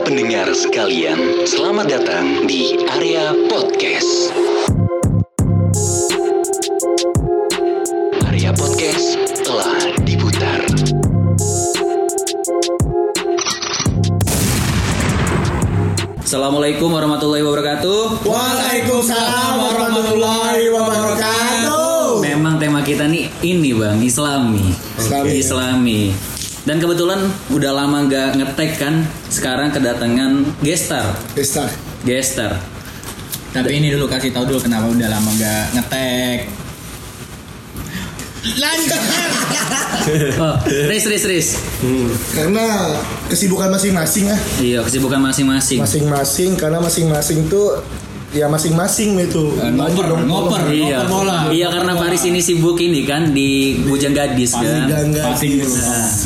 Para pendengar sekalian, selamat datang di area podcast. Area podcast telah diputar. Assalamualaikum warahmatullahi wabarakatuh. Waalaikumsalam warahmatullahi wabarakatuh. Memang tema kita nih ini bang Islami. Islami. Islami. Dan kebetulan udah lama nggak ngetek kan. Sekarang kedatangan gestar. Pesta. Gestar. Tapi ini dulu kasih tahu dulu kenapa udah lama gak ngetek. Lanjut. Oh, Riz, Riz, Riz. Karena kesibukan masing-masing ya. Iya, kesibukan masing-masing. Masing-masing karena masing-masing tuh ya masing-masing itu. Eh, ngoper, Lanjut dong. ngoper. Iya, bola. iya karena Faris ini sibuk ini kan di Bujang Gadis kan. Pasti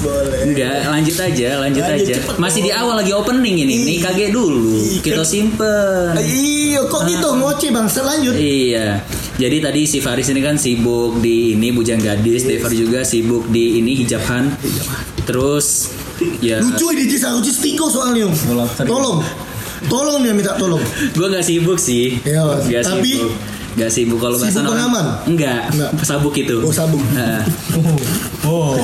Boleh. Enggak, lanjut aja, lanjut Lanjut, aja. cepet Masih di awal lagi opening ini, nih kaget dulu. Ih, Kita simpen. Iya, kok gitu ngoce bang? Selanjut. Iya. Jadi tadi si Faris ini kan sibuk di ini Bujang Gadis, Dever juga sibuk di ini Hijabhan. Terus ya Lucu ini Jis, aku Jis tiko soalnya. Tolong. Tolong dia minta tolong. gue nggak sibuk sih. Iya. Nggak Tapi- sibuk. Nggak sibuk kalau Sibuk bahasa orang- pengaman? Enggak, Enggak. sabuk itu. Oh sabuk. Nah. Oh.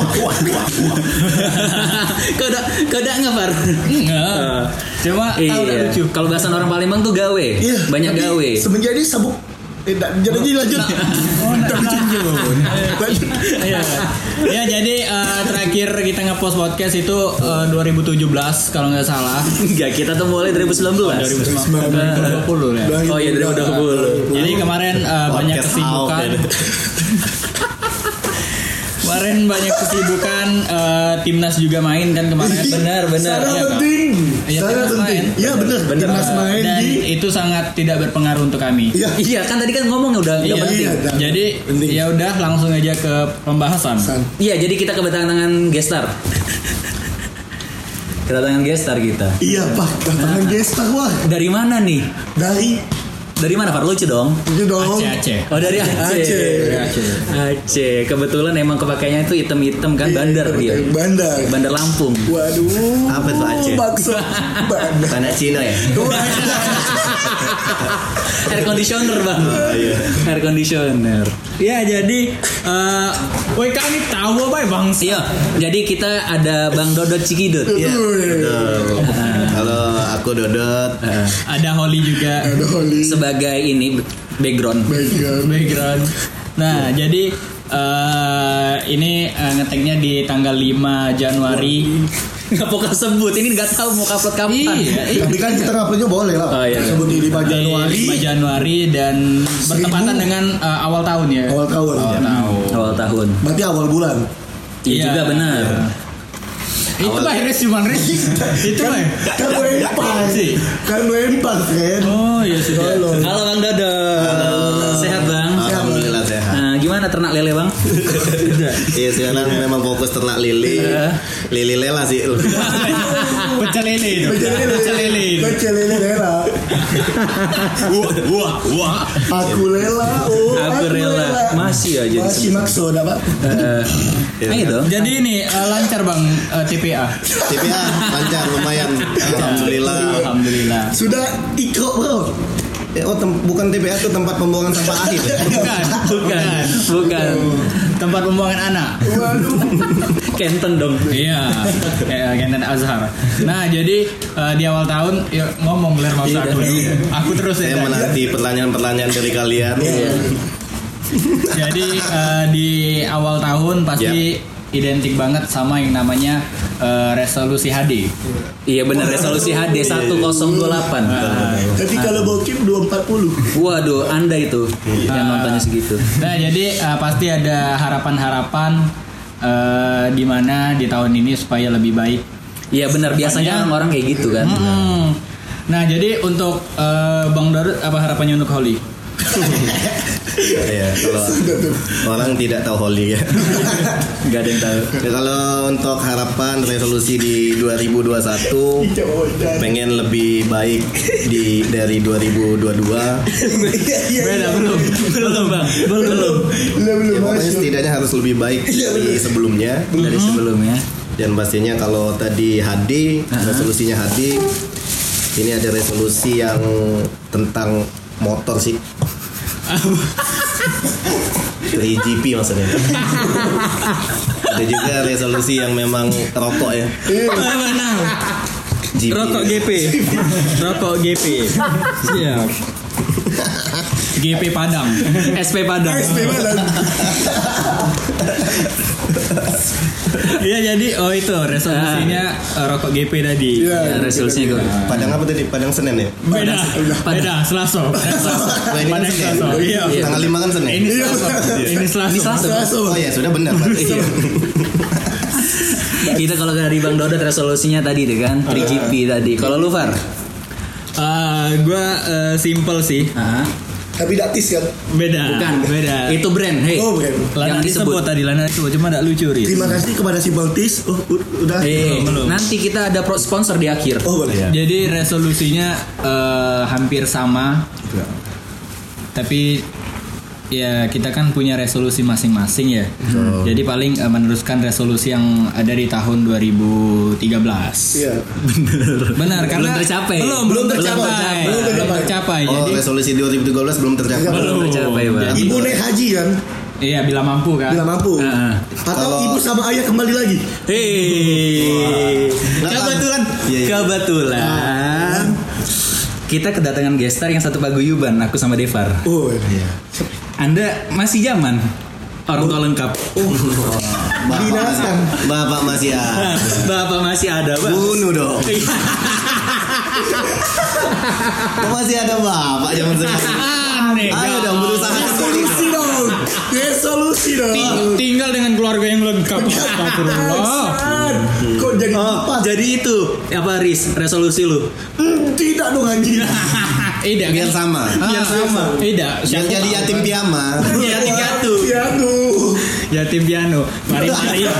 kau udah kau udah nggak Far? Enggak. Cuma tahu udah Iya. lucu. Kalau bahasa orang Palembang tuh gawe, Iya. banyak tapi gawe. Semenjak ini sabuk. Eh, jadi lanjut. Oh, nah, lanjut. Lanjut. Ya jadi eh, terakhir kita ngepost podcast itu eh, 2017 kalau nggak salah. Enggak, kita tuh mulai 2019. 2020 ya. Oh iya 2020. Jadi kemarin eh, banyak kesibukan. kemarin banyak kesibukan eh, timnas juga main kan kemarin. Benar, benar. Sangat Iya, Kak. penting. Iya, Sangat penting. main. Iya benar. Benar. Timnas main Dan di. itu sangat tidak berpengaruh untuk kami. Iya. Iya kan tadi kan ngomong udah nggak Iya, penting. iya. Jadi ya udah langsung aja ke pembahasan. San. Iya, jadi kita kedatangan gestar. kedatangan gestar kita. Iya pak, tangan gestar wah Dari mana nih? dari Dari mana Far? Lucu dong. itu dong. Aceh Aceh. Oh dari Aceh. Aceh. Aceh. Kebetulan emang kepakainya itu item-item kan bandar dia. Bandar. Bandar Lampung. Waduh. Apa tuh Aceh? Bakso. Bandar. Tanah Cina ya? Air conditioner bang. iya. Air conditioner. Ya jadi eh woi kami tahu apa ya bang? Iya. Jadi kita ada Bang Dodot Cikidut. Iya. Halo, aku Dodot. Eh, Ada Holly juga Ada Holly. sebagai ini background. Background. background. Nah jadi eh ini eh, ngeteknya di tanggal 5 Januari. Nggak mau kau sebut. Ini nggak tahu mau upload kapan. Iya, iya. Tapi kan kita nguploadnya boleh lah. Oh, iya. Sebut di 5 Di Januari. 5 Januari dan bertepatan dengan eh, awal tahun ya. Awal tahun. Awal tahun. Awal tahun. Berarti awal bulan. Iya Iya, juga benar. iya. Itu mah Res cuma Res. Itu mah. Kan mempas Sih. Kan mempas kan. Oh iya sudah. Tolong. Halo Bang Dodot. Sehat Bang? Alhamdulillah sehat. Nah, gimana ternak lele Bang? Iya sekarang memang fokus ternak lili. Lili lela sih. Pecel lele itu. Pecel lele. Pecel lele. Pecel lele lela. Wah, wah, wah. Aku lela. Oh, Aku rela. Masih aja Masih maksud apa? Eh, Ayo dong. Jadi ini eh, lancar bang eh, TPA. TPA lancar lumayan. Alhamdulillah. Alhamdulillah. Sudah ikro bro. Oh tem- bukan TPA itu tempat pembuangan sampah akhir. ya? Bukan, Bukan, bukan. Tempat pembuangan anak. Waduh. Kenten dong. Iya, kayak Kenten Azhar. Nah, jadi eh, di awal tahun ya, ngomong ler masa Iya. aku dulu. Aku terus Saya ya. menanti pertanyaan-pertanyaan dari kalian. Jadi eh, di awal tahun pasti identik banget sama yang namanya eh, resolusi HD. Iya benar resolusi HD 1028. Tapi kalau bokim 240. Waduh, Anda itu yang nontonnya segitu. Nah, jadi eh, pasti ada harapan-harapan eh, di mana di tahun ini supaya lebih baik. Iya benar biasanya orang-orang kayak gitu kan. Hmm. Nah, jadi untuk eh, Bang Darut apa harapannya untuk Holly? Iya, kalau orang tidak tahu holy ya. Gak ada yang tahu. Ya, kalau untuk harapan resolusi di 2021 pengen lebih baik di dari 2022 Beda belum? Belum bang, belum. Belum belum ya, pokoknya setidaknya harus lebih baik dari sebelumnya Dari sebelumnya. dan pastinya kalau tadi HD resolusinya HD Ini ada resolusi yang tentang motor sih. 3GP maksudnya. ada juga resolusi yang memang rokok ya. Mana? GP. Rokok GP. Rokok GP. Siap. GP Padang. SP Padang. Iya jadi oh itu resolusinya eh, rokok GP tadi. Ya, resolusinya gue. Padang apa tadi? Padang Senin ya? Beda, beda, Selasa. Padang Senin. Selasa. Iya. Tanggal 5 kan Senin. Ini Selasa. Ini Selasa. Ini Selasa. Oh iya, sudah benar berarti. Kita kalau dari Bang Dodot resolusinya tadi deh kan 3GP tadi. Kalau lu Far? Eh, gua eh, simple sih. Ah, Tapi daktis kan. Beda. bukan. Beda. Itu brand. Hey. Oh, brand. Lana Jangan disebut tadi Lana disebut cuma tidak lucu Riz. Terima kasih kepada si Baltis. Oh, udah. Eh, belum. nanti kita ada pro sponsor di akhir. Oh, boleh. Jadi resolusinya eh, hampir sama. Tapi ya kita kan punya resolusi masing-masing ya. Jadi paling eh, meneruskan resolusi yang ada di tahun 2013. Iya. Benar karena tercapai. Belum, belum Belum tercapai. tercapai. Belum Belum tercapai. Oh, Jadi resolusi 2013 belum tercapai. Belum tercapai, Bang. Ibu naik haji kan. iya bila mampu kan. Bila mampu. Ah. Atau Kalau- ibu sama ayah kembali lagi. Hei. Nah, Kebetulan. Iya, iya. Kebetulan. Kita kedatangan gestar yang satu paguyuban, aku sama Devar. Oh, iya. Anda masih zaman orang tua lengkap. Bapak Binatang. masih, Bapak masih ada. Bapak masih ada, Bang. Bunuh dong. Kok masih ada bapak zaman sekarang? Aneh. Ayo dong berusaha. Resolusi dong. Resolusi dong. Ti- tinggal dengan keluarga yang lengkap. Astagfirullah. Kok jadi Oh, empat? jadi itu apa Riz resolusi lu? Hmm, tidak dong anjing. Tidak Biar kan? sama. Biar sama. Tidak. Biar Siapa jadi yatim piama. Yatim piatu. Piano. Yatim piano. Mari mari.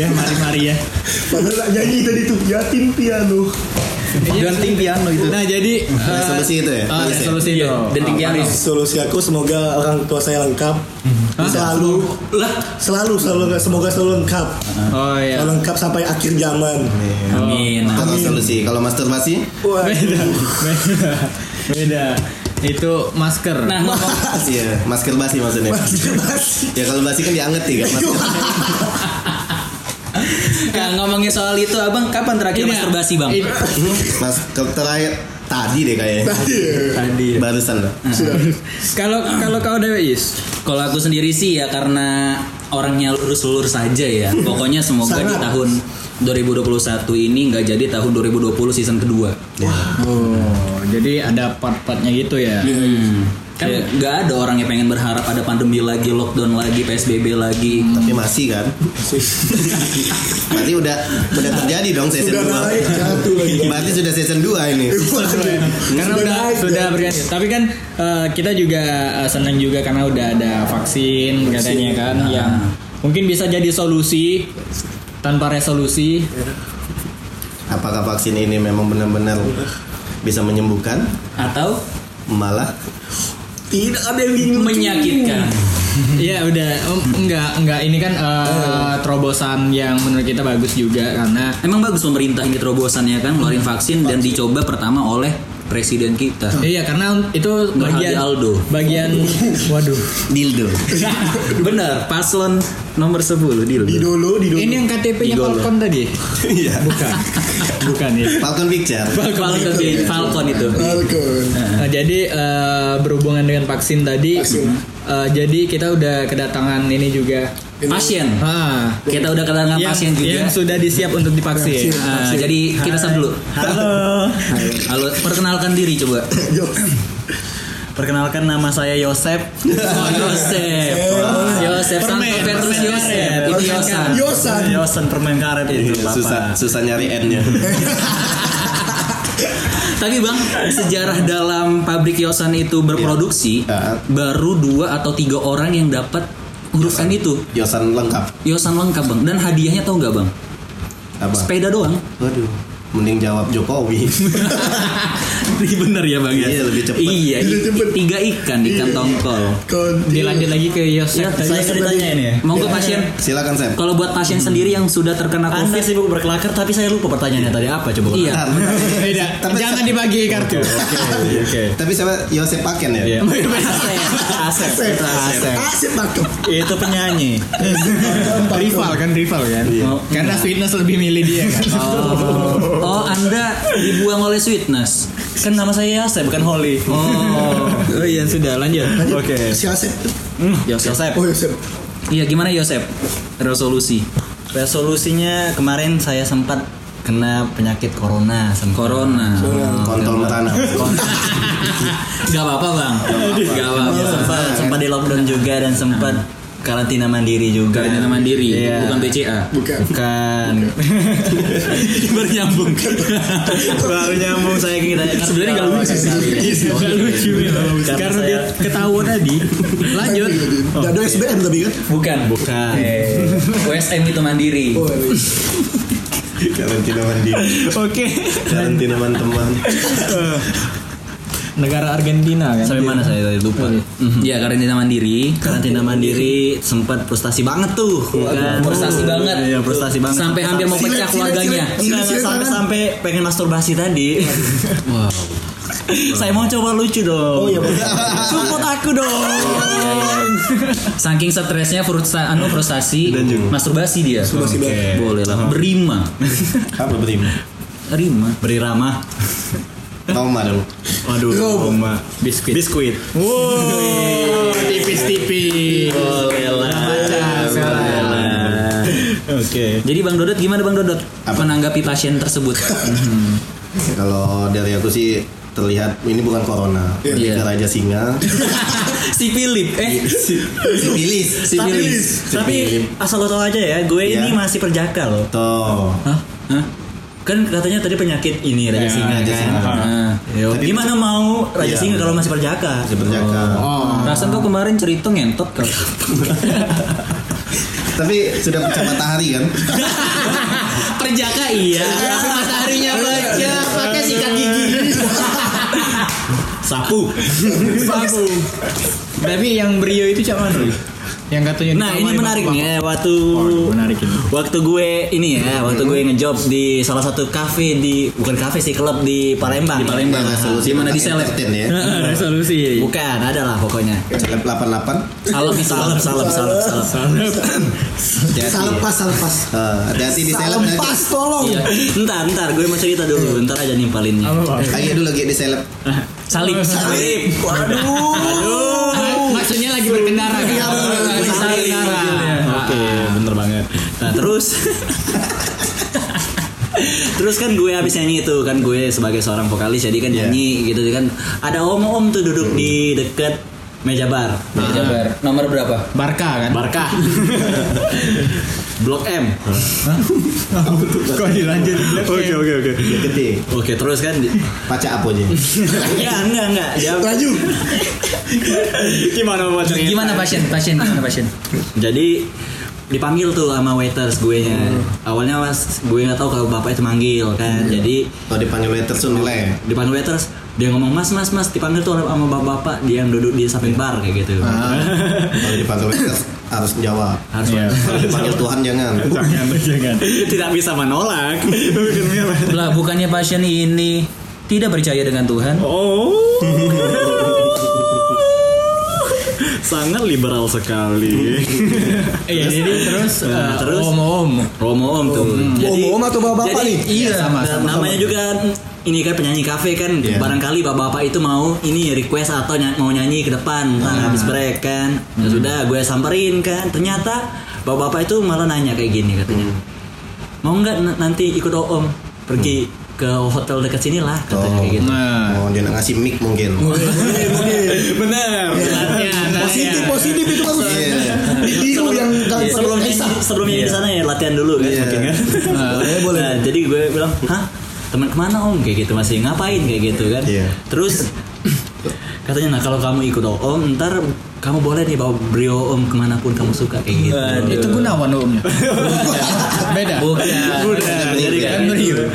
ya mari mari ya. Padahal nyanyi tadi tuh yatim piano. Ganting piano itu. Nah jadi eh, Resolusi itu ya? ah, Tulis ya? resolusi itu. Ganting Ah, piano. Solusi aku semoga orang tua saya lengkap. Selalu Lah, selalu selalu semoga selalu lengkap. Oh iya. Selalu lengkap sampai akhir zaman. amin. Kalau solusi, kalau masturbasi, Wah. Beda. Beda. Beda. Itu masker. Nah, ngomong iya, masker basi maksudnya. Ya kalau basi kan dianget ya kan. Nah, ngomongin soal itu, Abang kapan terakhir Ini, masturbasi, Bang? ini- Mas terakhir tadi deh kayaknya. Tadi. Barusan loh. Kalau kalau kau Dewi Is. Kalau aku sendiri sih ya karena orangnya lurus-lurus saja ya. Pokoknya semoga di Sangat. tahun 2021 ini nggak jadi tahun 2020 season kedua. Oh, jadi ada part-partnya gitu ya. Kan nggak ada orang yang pengen berharap ada pandemi lagi, lockdown lagi, PSBB lagi. Tapi masih kan. Berarti udah udah terjadi dong season Sudah 2. naik satu lagi. Berarti sudah season 2 ini. Karena Sudah udah naik, sudah kan? berganti. Tapi kan eh, kita juga eh, senang juga karena udah ada vaksin katanya kan yang mungkin bisa jadi solusi tanpa resolusi. Apakah vaksin ini memang benar-benar bisa menyembuhkan? Atau Malah Tidak ada yang ingin menyakitkan. Iya udah. Enggak enggak. Ini kan eh, terobosan yang menurut kita bagus juga karena Emang bagus pemerintah ini terobosannya kan ngeluarin vaksin dan dicoba pertama oleh presiden kita. Iya karena itu Hadi bagian Aldo. bagian waduh dildo. Benar, paslon nomor 10 dildo. Di dulu, di dulu. ini yang KTP-nya. Falcon tadi Iya. bukan bukan ya Falcon Picture. Falcon, Falcon itu. Falcon. Nah, jadi eh, berhubungan dengan vaksin tadi, Vaksin. eh, jadi kita udah kedatangan ini juga. Pasien. Ah, Kita udah kedatangan yang, pasien juga. yang sudah disiap untuk divaksin. Vaksin. Ah, jadi kita sap dulu. Halo. Halo, perkenalkan diri coba. Perkenalkan nama saya Yosep. Oh, Yosef. Yosef Santo Permen, Petrus permen Yosef. karet. Itu Permen Yosan. karet. Yosan. Yosan permen karet itu Iya, susah Bapak. susah nyari N-nya. Tapi Bang, sejarah dalam pabrik Yosan itu berproduksi Iya. baru dua atau tiga orang yang dapat huruf N itu. Yosan lengkap. Yosan lengkap Bang. Dan hadiahnya tahu nggak Bang? Apa? Sepeda doang. Waduh. Mending jawab Jokowi. Iya bener ya bang ya. Iya, lebih cepet. Iya, tiga ikan di kantong kol. Dilanjut lagi ke Yosef. Ya, saya ceritanya ini ya. Monggo pasien. Silakan Sep. Kalau buat pasien sendiri yang sudah terkena Anda COVID, sibuk berkelakar tapi saya lupa pertanyaannya tadi apa coba. iya. Beda. Jangan dibagi kartu. Oke. Tapi siapa Yosep Paken ya? Iya. Asep. Asep. Asep. Asep pakem. Itu penyanyi. rival kan rival kan. Karena Sweetness lebih milih dia kan. Oh, oh Anda dibuang oleh sweetness. Kan nama saya Asep bukan Holly. Oh, oh iya sudah lanjut. Oke. Si Asep. Yosep. Yosep. Oh Yosep. Iya gimana Yosep? Resolusi. Resolusinya kemarin saya sempat kena penyakit corona sempat. Corona. Kontol tanah. Gak apa-apa bang. Gak apa-apa. sempat sempat di lockdown juga dan sempat karantina mandiri juga. Karantina mandiri, Iya. bukan BCA. Bukan. Bukan. Baru nyambung. Baru nyambung saya kita. Sebenarnya nggak lucu sih. Nggak lucu. Karena dia ketahuan tadi. Lanjut. Gak ada SBM tapi kan. Bukan. Bukan. USM itu mandiri. Oh, iya. Karantina mandiri. Oke. Karantina teman-teman. Negara Argentina kan. Sampai mana saya tadi lupa. Iya karantina mandiri. Karantina mandiri sempat frustasi banget tuh. Kan? Frustasi banget. Iya, frustasi banget. Sampai hampir mau pecah Silet, keluarganya. silet, Enggak, enggak, sampai sampai pengen masturbasi tadi. Wow. Saya mau coba lucu dong. Oh iya. Support aku dong. Saking stresnya frusta, anu frustasi, masturbasi dia. Masturbasi Oke, banget. boleh lah. Berima. Apa berim? Rima. Beri ramah. Toma dong. Waduh, Roma. Biskuit. Biskuit. Wow, tipis-tipis. Boleh lah. Oke. Jadi Bang Dodot gimana Bang Dodot menanggapi pasien tersebut? Kalau dari aku sih terlihat ini bukan corona, Iya. Ke raja singa. si Philip, eh si, Sipilis. si Philip. Tapi asal lo tau aja ya, gue Iya. ini masih perjaka loh. Tuh. Hah? Hah? Kan katanya tadi penyakit ini raja singa. Raja kan? singa. Nah, Yo, Tapi- gimana mau raja Iya, singa kalau masih perjaka? Masih berjaga. Oh. Perasaan kau kemarin cerita ngentot kau. Tapi sudah pecah matahari kan? Perjaka iya. Mataharinya baca pakai sikat gigi. Sapu. Sapu. Tapi yang Brio itu cak mana? Yang katanya Nah ini menarik nih ya waktu Oh, menarik ini. waktu gue ini ya waktu gue ngejob di salah satu kafe di bukan kafe sih klub di Palembang. Di Palembang. Resolusi Di mana di seleb? entertain ya. Resolusi. Bukan, ada lah pokoknya. Seleb 88. Salep itu. Salep, salep, salep, salep. Hati-hati. Salempas, salempas. Eh, Hati-hati di seleb nanti. Salempas, tolong. Iya. Ntar, ntar gue mau cerita dulu. Ntar aja nimpalinnya. Lagi dulu lagi di seleb. Salib. Salib. Waduh. Kan? Iya, Salib. berkendara. Oke, bener banget. Nah terus Terus kan gue habis nyanyi itu kan gue sebagai seorang vokalis jadi kan Iya. nyanyi gitu kan ada om-om tuh duduk di deket meja bar. Meja bar. Nomor berapa? Barca kan? Barkah. Blok M. Kok dilanjut? Oke oke oke. Gede. Oke, terus kan di- Paca apa aja? ya enggak enggak. Dia- Laju. gimana mau cerita? Gimana pasien? Pasien gimana pasien? Jadi dipanggil tuh sama waiters gue nya. Awalnya mas gue nggak tahu kalau bapak itu manggil kan. Jadi Kalau dipanggil waiter sun oleh. dipanggil waiters dia ngomong mas mas mas dipanggil tuh sama bapak-bapak dia yang duduk di samping bar kayak gitu. Kalau dipanggil harus menjawab. Harus Kalau dipanggil Tuhan jangan. Jangan jangan. tidak bisa menolak. Lah bukannya pasien ini tidak percaya dengan Tuhan? oh. Sangat liberal sekali. Iya jadi terus Nah, eh, terus? om om. Romo Om tuh. Jadi Om-om atau bapak-bapak nih? Iya, sama, dan sama, namanya juga ini kan penyanyi kafe kan. Iya. Barangkali bapak-bapak itu mau ini request atau ny- mau nyanyi ke depan ntar habis break kan. Ya sudah gue samperin kan. Ternyata bapak-bapak itu malah nanya kayak gini katanya. Mau nggak nanti ikut Om pergi ke hotel dekat sini lah katanya kayak gitu. Nah. Oh, dia ngasih mic mungkin. Benar. Itu bagus. Iya. Biru yang kali sebelum pakai nyanyi, sebelum nyanyi di sana ya latihan dulu kan Iya. mungkin kan. Boleh, boleh. Nah, jadi gue bilang, "Hah? Teman ke mana om?" kayak gitu masih ngapain kayak gitu kan. Iya. Terus katanya nah kalau kamu ikut om ntar kamu boleh nih bawa brio om ke mana pun kamu suka kayak gitu. Itu Gunawan umumnya. Beda. Bukan. Jadi kan brio.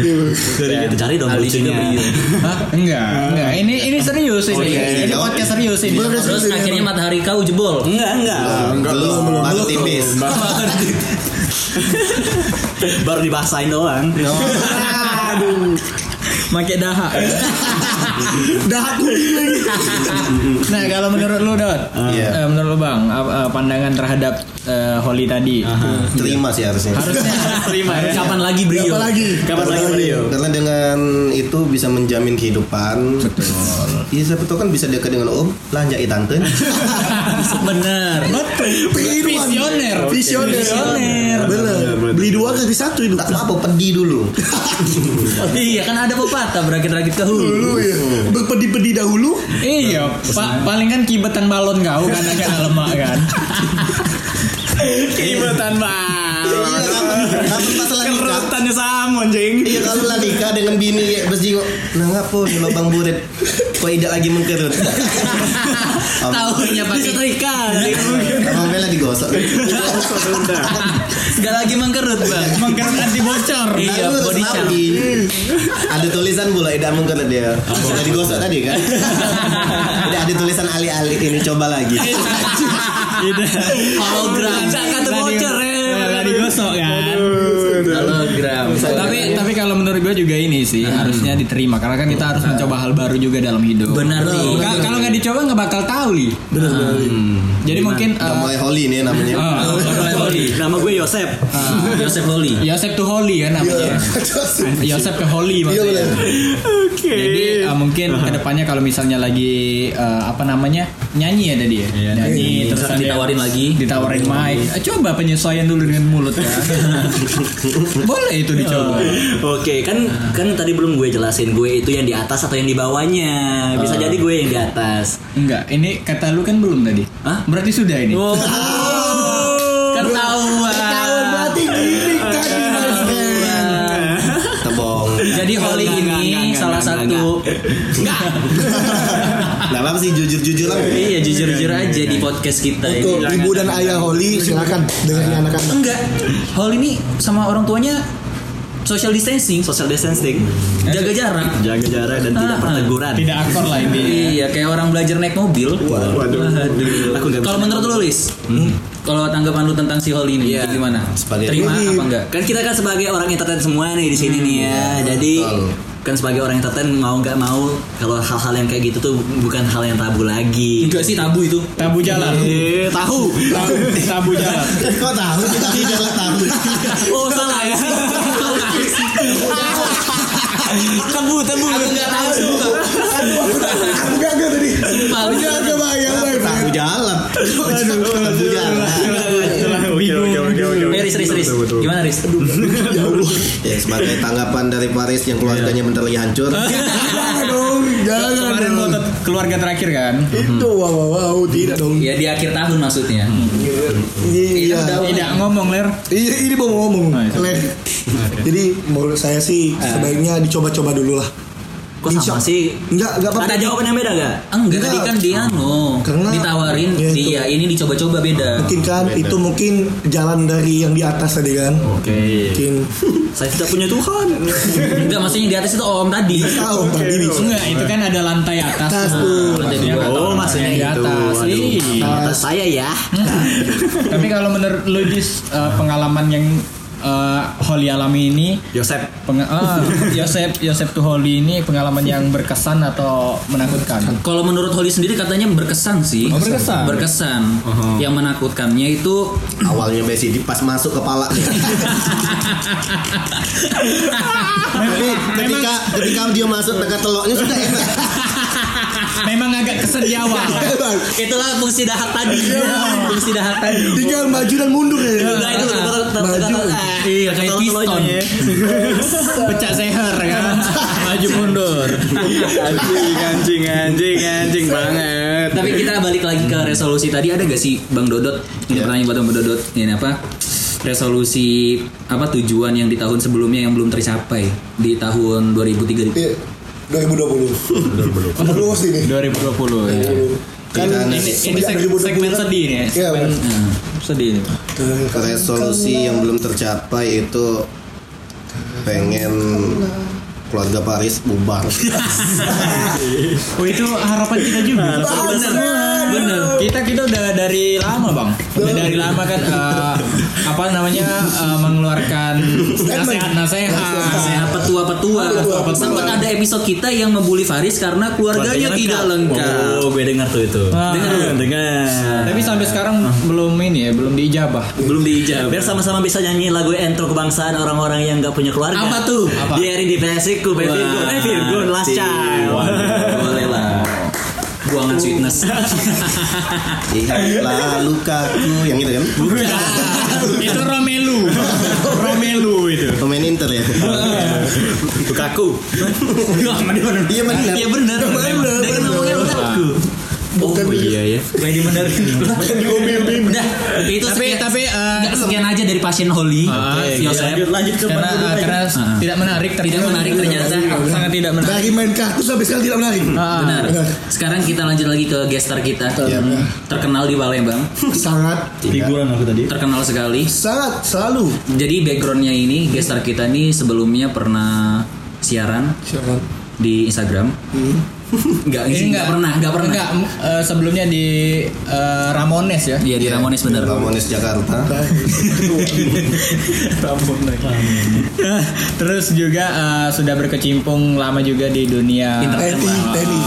Cari dong lucunya. brio. Hah? Enggak, enggak. Ini ini serius ini. iya. Ini podcast serius ini. Terus akhirnya matahari kau jebol. Enggak, enggak. belum belum baru tipis Baru dibasahin doang. Make dahak. Dah aku lagi. Nah, kalau menurut lu, Dot. Iya. eh, menurut lu, Bang, eh, pandangan terhadap eh, Holly tadi. terima sih harusnya Harusnya terima. ya. Kapan lagi brio? Apa lagi? Kapan lagi brio? karena dengan itu bisa menjamin kehidupan betul iya siapa tahu kan bisa dekat dengan om belanja tante Bener. Visioner. Visioner. Visioner. Bener. Beli dua kasih satu itu. tak apa pedih dulu iya kan ada pepatah berakit-rakit ke hulu. Dulu ya. Berpedi-pedi dahulu. Iya, pa- paling kan kibetan balon kau kan agak lemak kan. kibetan balon. Kerutannya sama anjing. Iya kalau lah nikah dengan bini kayak besi kok Nah ngapa di lubang buret Kok tidak lagi mengkerut Tahunya pakai Setrika. Abang Bella digosok Gak lagi mengkerut bang. Mengkerut anti bocor. Iya, Bagus, body charm. tapi Ada tulisan pula tidak mengkerut dia Sudah digosok tadi kan Tidak ada tulisan alih-alih Ini coba lagi Hologram. Kata bocor ya. Digosok kan. Hologram. tapi tapi kalau menurut gue juga ini sih harusnya diterima karena kan kita harus mencoba hal baru juga dalam hidup. Benar nih. Kalau nggak dicoba nggak bakal tahu li. Bener bener. Jadi mungkin uh, mulai holy nih namanya uh, Holy. Nama gue Yosep. Joseph Holy. Yosep to Holy kan namanya. Yosep ke Holy Iya maksudnya. bener. Jadi uh, mungkin ke depannya kalau misalnya lagi uh, apa namanya nyanyi ya tadi ya, nyanyi terus Terus ada ditawarin lagi. ditawarin mic. Eh, Coba penyesuaian dulu dengan mulut ya. Boleh itu dicoba. Oke, kan kan tadi belum gue jelasin gue itu yang di atas atau yang di bawahnya. Bisa jadi gue yang di atas. Enggak, ini kata lu kan belum tadi. Hah? Berarti sudah ini. Oh. Ketahuan. Berarti gini tadi. Tebong Jadi enggak, ini salah enggak, Nah apa sih jujur-jujur lah Iya jujur-jujur aja di podcast kita Untuk ini. ibu dan ayah Holly silakan dengerin anak-anak. Enggak. Holy ini sama orang tuanya social distancing, Social distancing, jaga jarak. jaga jarak dan tidak Ah, perteguran. Tidak aktor lah ini. Iya, kayak orang belajar naik mobil. Waduh. Bisa Kalau menurut lu, Lis, kalau tanggapan lu tentang si Holy ini Iya. gimana? Sebagai- Terima Ini- apa enggak? Kan kita kan sebagai orang entertain semua nih di sini nih ya. Jadi betul. Kan sebagai orang entertain mau nggak mau kalau hal-hal yang kayak gitu tuh bukan hal yang tabu lagi. Enggak sih tabu itu. Tabu jalan. Eh, tahu. Tabu, tabu jalan. Kok tahu kita tidak tahu Oh salah ya. tebu tebu. Aku enggak tahu. Enggak enggak tadi. Aku enggak bayang bayang. Tahu jalan Tahu jalan Eh, Riz, Riz, Riz. Gimana, Riz? Ya sebagai tanggapan dari Paris yang keluarganya bentar lagi hancur Jangan dong. Jangan Kemarin foto keluarga terakhir kan. Itu wow wow wow tidak dong. Ya di akhir tahun maksudnya. Iya. Tidak ngomong ler. Iya ini mau ngomong. Iya. Leh. Jadi menurut saya sih sebaiknya dicoba-coba dulu lah. Kok sama Insya- sih? Enggak enggak apa-apa. Ada jawaban yang beda gak? Enggak, tadi kan dia no Karena- ditawarin Ya, itu. dia ini dicoba-coba beda. Mungkin kan itu mungkin jalan dari yang di atas tadi kan. Oke. Mungkin Saya tidak punya Tuhan. Enggak, maksudnya di atas itu om tadi. tahu tadi bisa. Enggak, itu kan ada lantai atas. Atas tuh. tuh. Lantai dua. kata Oh, maksudnya di atas. Atas saya ya. Tapi kalau menurut lu eh, pengalaman yang eh, Holly alami ini Yosep. peng- ah, Yosep Yosep tuh Holly ini pengalaman yang berkesan atau menakutkan? Kalau menurut Holly sendiri katanya berkesan sih. Oh, berkesan. Berkesan. Yang menakutkannya itu Awalnya Messi di pas masuk kepala. Tapi ketika ketika dia masuk dekat teloknya sudah enak. Memang agak kesan di awal. Bang, itulah fungsi dahak tadi. fungsi dahak tadi. Tinggal maju dan mundur ya. Enggak itu Maju. Iya kayak piston. Pecah seher kan. Maju mundur. Anjing, anjing, anjing, anjing banget. Tapi kita balik lagi ke resolusi tadi ada gak sih Bang Dodot? Ini pertanyaan buat Bang Dodot. Ini apa? Resolusi apa tujuan yang di tahun sebelumnya yang belum tercapai di tahun 2003 Iya. 2020. 2020. Lulus ini. 2020 ya. Kan ini, ini semenjak seg- 2020 segmen kan. sedih nih. Iya, Segmen benar. sedih resolusi yang belum tercapai itu pengen keluarga Paris bubar. Oh itu harapan kita juga. Bener, bener. Kita kita udah dari lama bang. Udah dari lama kan eh, apa namanya eh, mengeluarkan nasihat-nasihat. Petua-petua. Sempat ada episode kita yang membuli Faris karena keluarganya tidak lengkap. Oh, gue dengar tuh itu. Ah. Dengar, dengar. Tapi sampai sekarang belum ini ya, belum diijabah. Belum diijab. Biar sama-sama bisa nyanyi lagu intro kebangsaan orang-orang yang nggak punya keluarga. Apa tuh? Apa? Di di Pesiku, Baby Virgo, eh Virgo, Last Child. Boleh lah. Buangan sweetness. Lihatlah lukaku yang itu kan? itu Romelu. Romelu itu. Pemain Inter ya. Lukaku. Iya benar. Iya bener. Memang. Dia kan ngomongnya aku. Bukan Iya ya. Kayak di bener. Udah, itu Tapi sekian, tapi eh, Udah, sekian aja dari pasien Holly. Ah, Yosef. Lanjut lanjut ke karena aja. karena Ah. tidak menarik Tidak menarik ternyata. sangat tidak menarik. Dari main kartu sampai sekarang tidak menarik. Ah, Benar. Sekarang kita lanjut lagi ke gestar kita. Terkenal di Palembang. Sangat Figuran aku tadi. Terkenal sekali. sangat selalu. Jadi backgroundnya ini gestar kita nih sebelumnya pernah siaran Siapa? di Instagram. Enggak, Ini enggak pernah, enggak pernah. Enggak, eh, sebelumnya di eh, Ramones ya. Iya di Ramones bener. Ramones Jakarta. Terus juga eh, sudah berkecimpung lama juga di dunia Teddy.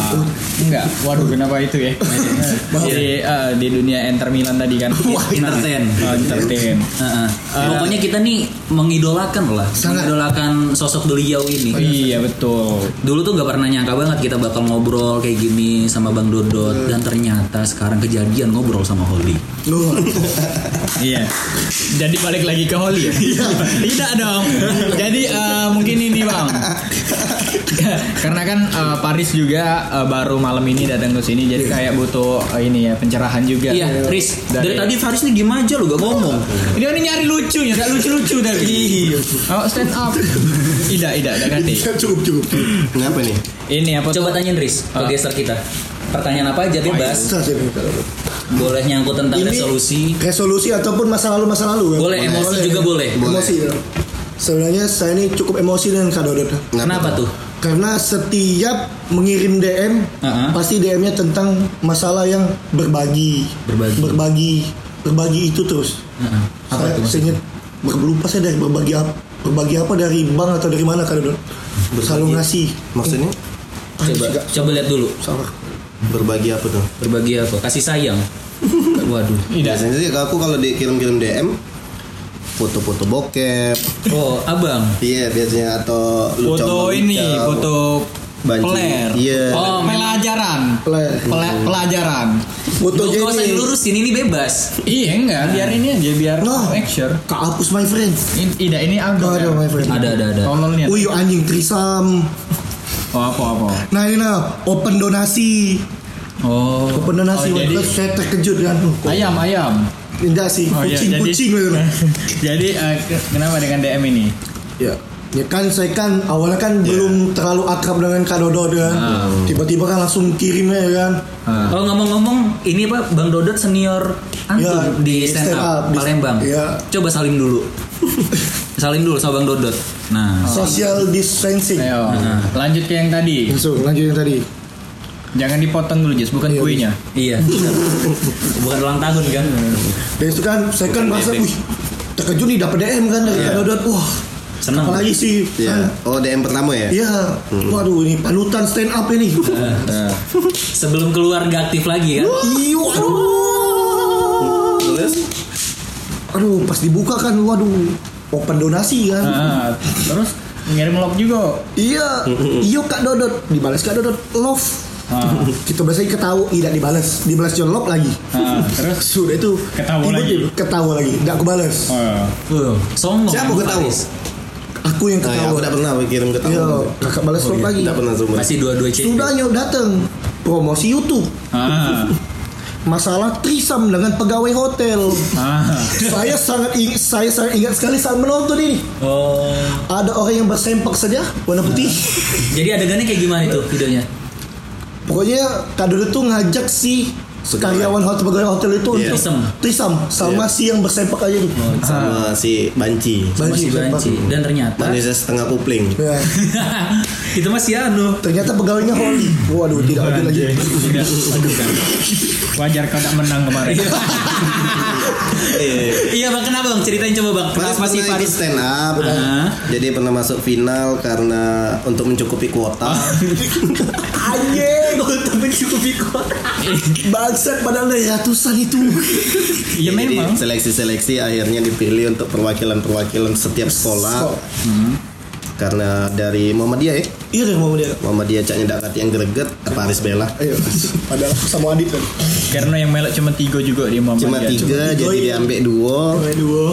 Enggak, waduh kenapa itu ya? di eh, di dunia Enter Milan tadi kan. Entertain. Oh, entertain. Heeh. Pokoknya kita nih mengidolakan lah, Sangat. mengidolakan sosok beliau ini. Oh, iya betul. Dulu tuh gak pernah nyangka banget kita bakal ngobrol kayak gini sama Bang Dodot dan ternyata sekarang kejadian ngobrol sama Holly. Iya. Jadi balik lagi ke Holly ya? Tidak dong. Jadi eh, mungkin ini bang. Karena kan eh, Paris juga eh, baru malam ini datang ke sini, jadi kayak butuh eh, ini ya pencerahan juga. Iya, Riz. Dari, Dari- tadi Faris nih diem aja lu gak ngomong. Dia ini nyari lucunya, gak lucu-lucu dari. Oh stand up. Tidak, tidak, tidak ganti. cukup cukup. Kenapa nih? Ini apa? Coba tanyain Riz ke Ah. geser kita. Pertanyaan apa aja bebas. Boleh nyangkut tentang Ini resolusi. resolusi ataupun masa lalu masa lalu. Boleh, emosi juga boleh. Emosi. ya. Sebenarnya saya ini cukup emosi dengan Kak Dodot. Kenapa tuh? Karena setiap mengirim DM Uh-huh. pasti DM-nya tentang masalah yang berbagi, Berbagi. berbagi, berbagi itu terus. Heeh. Apa saya, tuh saya ingat lupa saya dari berbagi apa, berbagi apa dari bank atau dari mana Kak Dodot? Selalu ngasih. Maksudnya Coba Enggak, coba lihat dulu. salah. berbagi apa tuh? Berbagi apa? Kasih sayang. Waduh. Biasanya sih aku kalau dikirim-kirim DM foto-foto bokep. Oh, abang. Iya biasanya atau lu Foto coba ini, lucam. foto Banjir. peler. Iya. Oh, pelajaran. Peler. Pela- pelajaran. Foto Lu gak usah dilurusin, ini bebas. Iya enggak, biar ini aja biar Noh. make sure. Kak hapus my friend. Ini, tidak ini. Oh, ada ya? my friend. Ada, ada, ada. Tololnya. Wih anjing trisam. Oh, apa apa. Nah ini nah open donasi. Oh. Open donasi. Oh, jadi- saya terkejut kan. Ayam, ayam. Enggak sih, Oh, iya, kucing jadi- kucing gitu. Jadi ke- kenapa dengan DM ini? Ya. Ya kan saya kan awalnya kan belum terlalu akrab dengan Kak Dodot kan. Tiba-tiba kan langsung kirimnya ya kan. Ah. Oh ngomong-ngomong, ini pak Bang Dodot senior antum Ya, di stand stand up, up, di- Palembang. iya. Coba salim dulu. salim dulu sama Bang Dodot. Nah, Social distancing. Ayo, lanjut ke yang tadi. Langsung lanjut yang tadi. Jangan dipotong dulu, Jess, bukan Iya, kuenya. iya. Bukan ulang tahun kan? Dan itu kan saya kan merasa wih terkejut nih dapat DM kan dari Kak Dodot. Wah, Senang. apalagi sih. Iya. Oh DM pertama ya? Iya, waduh ini panutan stand up ini. Sebelum keluar nggak aktif lagi kan? Iya, waduh. Terus? Aduh, pas dibuka kan, waduh, open donasi kan. Ah, terus ngirim log juga. Iya, iyo Kak Dodot, dibalas Kak Dodot love. Ah. Kita biasanya ketawa, tidak dibalas, dibalas John love lagi. Ah, terus Sudah itu Ketawa lagi. Ketawa lagi, tidak aku balas. oh, Uh, songong. Siapa ketawa? Aku yang Nah, ketawa. aku tidak pernah kirim ke Iya, tamu. kakak balas love lagi. Tidak pernah cuma. Masih dua-dua cek. Sudah yuk datang promosi YouTube. ah, Masalah trisam dengan pegawai hotel. ah, saya sangat ingat, saya sangat ingat sekali saat menonton ini. Oh. Ada orang yang bersempak saja warna putih. Jadi adegannya kayak gimana itu videonya? Pokoknya Kak Dodot tuh ngajak si karyawan hotel pegawai hotel itu Iya. untuk Trisam. trisam sama si yang bersempak aja tuh. sama si Banci. Sama si bersempak. Banci. Dan ternyata Manusia setengah kupling. Ya. itu masih anu. Ternyata pegawainya Holly. Waduh, tidak adil lagi. Tidak, kan. Wajar kau tak menang kemarin. Iya bang kenapa bang? Ceritain coba bang. Terus masih Faris. stand up, Ah. jadi pernah masuk final karena untuk mencukupi kuota. Anjing, Untuk mencukupi kota. Bangsat padahal ada ratusan itu. Iya Jadi memang. seleksi-seleksi akhirnya dipilih untuk perwakilan-perwakilan setiap sekolah. Karena dari Muhammadiyah ya, Iya mau dia. Muhammadiyah caknya ndak kati yang greget, Paris Bella. Ayo, padahal sama Adit kan. Karena yang melok cuma tiga juga di Muhammad. Cuma tiga, tiga, jadi iya. diambil duo. Pemain dua.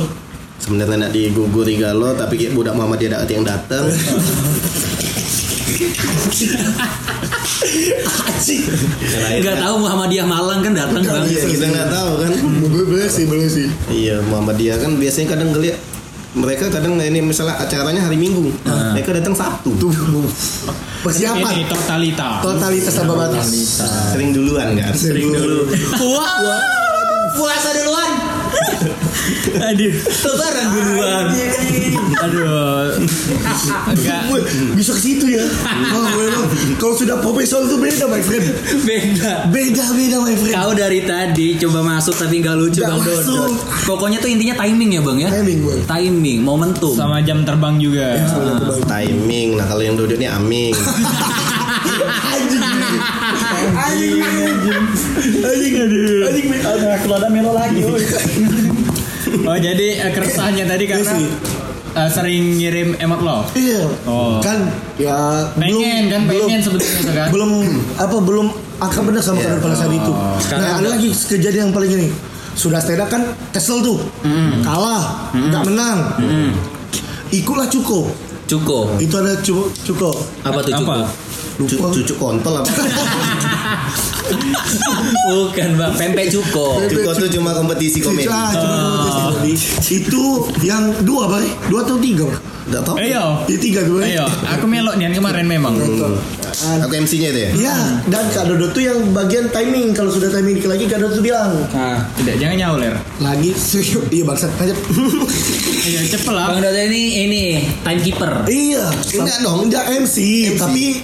Sebenarnya nak diguguri galo, tapi kayak budak Muhammadiyah kati yang datang. Enggak tahu Muhammadiyah Malang kan datang bang. Iya, kita nggak tahu kan. Boleh boleh sih, boleh sih. Iya, Muhammadiyah kan biasanya kadang ngeliat mereka kadang ini misalnya acaranya hari Minggu, mereka datang Sabtu. Tuh, persiapan. Ini totalita. Totalitas tanpa batas. Sering duluan kan? Sering dulu. Wah. Puasa duluan. Aduh. Lebaran duluan. Aduh. Enggak. Bisa ke situ ya. Wah, memang. Kalau sudah profesional itu beda, my friend. Beda. Beda, beda, my friend. Kau dari tadi coba masuk tapi nggak lucu Nggak bang masuk. Dodot. Pokoknya tuh intinya timing ya bang ya. Timing, Bang. Timing, momentum. Sama jam terbang juga. Timing. Nah kalau yang duduk ini Aming. Anjing. Anjing. Anjing. Aduh. Anjing. Aduh, kalau ada melo lagi. woy. Oh jadi eh, keresahannya tadi karena Iya sih. eh, sering ngirim emot lo. Iya. Oh. Kan ya Pengen kan belum, pengen sebetulnya tuh kan. belum apa belum akrab benar sama kader pada saat itu. Sekarang nah, ada lagi kejadian yang paling ini. Sudah stand up kan kesel tuh. Kalah, nggak menang. Ikutlah cukup. Cuko. Itu ada cukup cukup. Apa tuh cuko? Apa? Cu- Cucu kontol apa? Bukan bang, pempek cuko. Cuko tuh cuma kompetisi komedi. Ah, cuma kompetisi. Itu yang dua bang, dua atau tiga bang? Nggak tahu. Ayo. Ini tiga dua. Ayo, aku melok nian kemarin memang. Aku MC-nya itu ya. Ya, dan Kak Dodo tuh yang bagian timing. Kalau sudah timing dikit lagi, Kak Dodo tuh bilang Nah, Tidak, jangan nyauler. lagi serius. Iya bangsat aja. Iya, cepet lah. Bang Dodot ini ini timekeeper. iya, enggak dong, enggak MC, tapi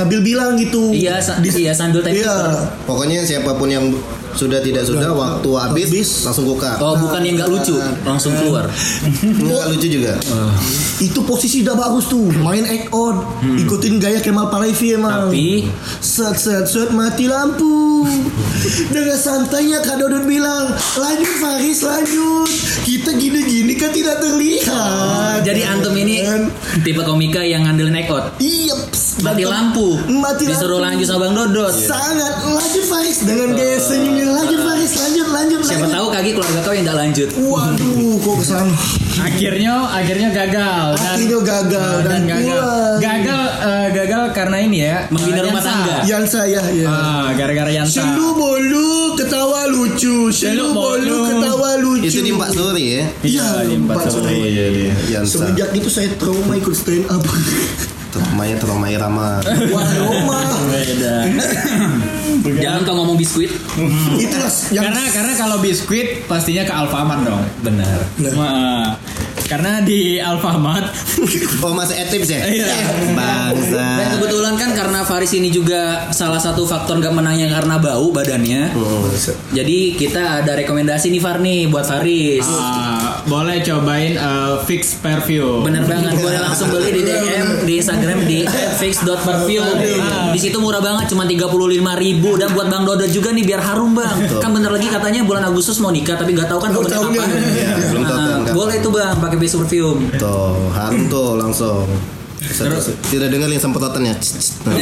sambil bilang gitu. Iya, sa- iya sambil Iya. timekeeper. Pokoknya siapa pun yang sudah tidak sudah waktu habis Habis. langsung buka. Oh, bukan yang nggak lucu, langsung keluar. Nggak lucu juga. Itu posisi udah bagus tuh, main act on, ikutin gaya Kemal Palevi emang. Tapi Set set set mati lampu Dengan santainya Kak Dodot bilang Lanjut Faris lanjut Kita gini-gini kan tidak terlihat jadi antum ini tipe komika yang ngandelin neck out. Iya Mati lampu. Mati Disuruh lampu. lanjut sama Bang Dodot. Sangat Lanjut Faris Dengan gaya senyumnya Lanjut Faris Lanjut lanjut Siapa lanjut tahu kaki keluarga kau yang nggak lanjut. Waduh kok ke sana Akhirnya, akhirnya gagal. Dan, Akhirnya gagal Ah, Dan, gagal. pulang Gagal, eh, gagal karena ini ya. Membina eh, rumah Yansa. tangga. Yang saya ya Ah, gara-gara Yansa. Selu bolu ketawa lucu Selu bolu ketawa lucu Itu di Mbak Suri ya. Iya di Empat Empat Sore. Sore. Yansa. Semenjak itu saya trauma ikut stand up. Traumanya trauma irama. Wah, trauma. Beda. Jangan kau ngomong biskuit. Itulah yang karena karena kalau biskuit pastinya ke Alfamart dong. Benar. Wah, karena di Alfamart Oh masuk etips ya? Iya. Bangsa. Dan kebetulan kan karena Faris ini juga salah satu faktor gak menangnya karena bau badannya. Jadi kita ada rekomendasi nih Far nih buat Faris. ah, boleh cobain eh, fix perfume. Bener banget, boleh langsung beli di DM di Instagram di @fix.perfume. Di situ murah banget, cuma 35.000 ribu dan buat Bang Dodot juga nih biar harum bang. Kan bener lagi katanya bulan Agustus mau nikah tapi nggak tahu kan Belum bener tahu kapan. kan? Iya, belum tahu kapan. boleh tuh bang pakai base perfume. Tuh, harum tuh langsung. Tidak dengar yang semprotannya. Nah,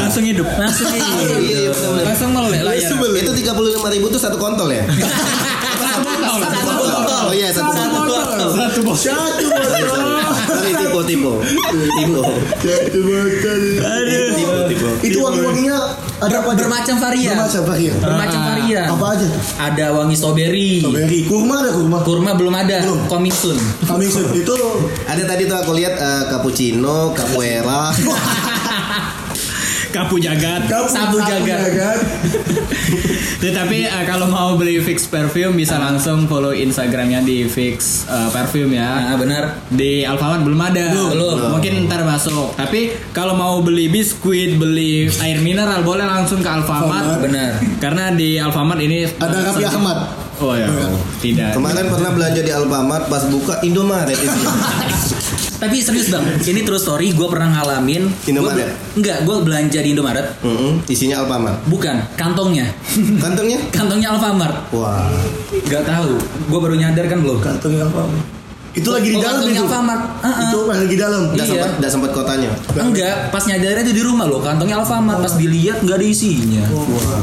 langsung hidup. langsung nih. Iya. Langsung melek lah ya. Itu tiga puluh lima ribu tuh satu kontol ya? Satu botol. Oh iya satu Satu kontol. botol. satu botol. Sorry, tipe tipe tipe Satu botol. tipe tipe. Itu wangi-wanginya ada apa? Bermacam varian. Bermacam varian. Bermacam varian. Apa aja? Ada wangi strawberry. Strawberry. Kurma ada kurma. Kurma belum ada. Belum. Coming soon. Kami itu Ada tadi tuh aku lihat eh, cappuccino, capoeira. Kapu jagat. Sapu jagat. Tetapi eh, kalau mau beli fix perfume bisa langsung follow Instagramnya di fix eh, perfume ya. Nah, benar. Di Alfamart belum ada. Belum. Mungkin ntar masuk. Tapi kalau mau beli biskuit, beli air mineral boleh langsung ke Alfamart. Benar. Karena di Alfamart ini Ada eh, Ahmad. Oh ya, tidak. Kemarin pernah belanja di Alfamart pas buka Indomaret isinya. Tapi serius bang, ini true story. Gue pernah ngalamin. Indomaret? Gua- enggak, gue belanja di Indomaret. Mm-mm, isinya Alfamart. Bukan, kantongnya. Kantongnya? kantongnya Alfamart. Wah. Gak tahu. Gue baru nyadar kan belum. Kantongnya apa? Itu lagi di Oh, dalam itu. Alfamart. Uh-uh. Itu lagi di dalam. Enggak Iya. sempat enggak sempat kotanya. Enggak, pas nyadarnya itu di rumah loh. Kantongnya Alfamart. Pas dilihat nggak ada isinya.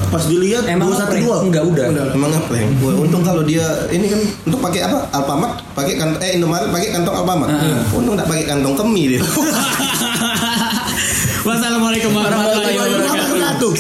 Pas dilihat Emang dua satu ngeprank? dua. Enggak, udah. Emang apa ya? Wah, untung kalau dia ini kan untuk pakai apa? Alfamart pakai kantong eh Indomaret pakai kantong Alfamart. Untung enggak pakai kantong kemi dia. Wassalamualaikum warahmatullahi wabarakatuh.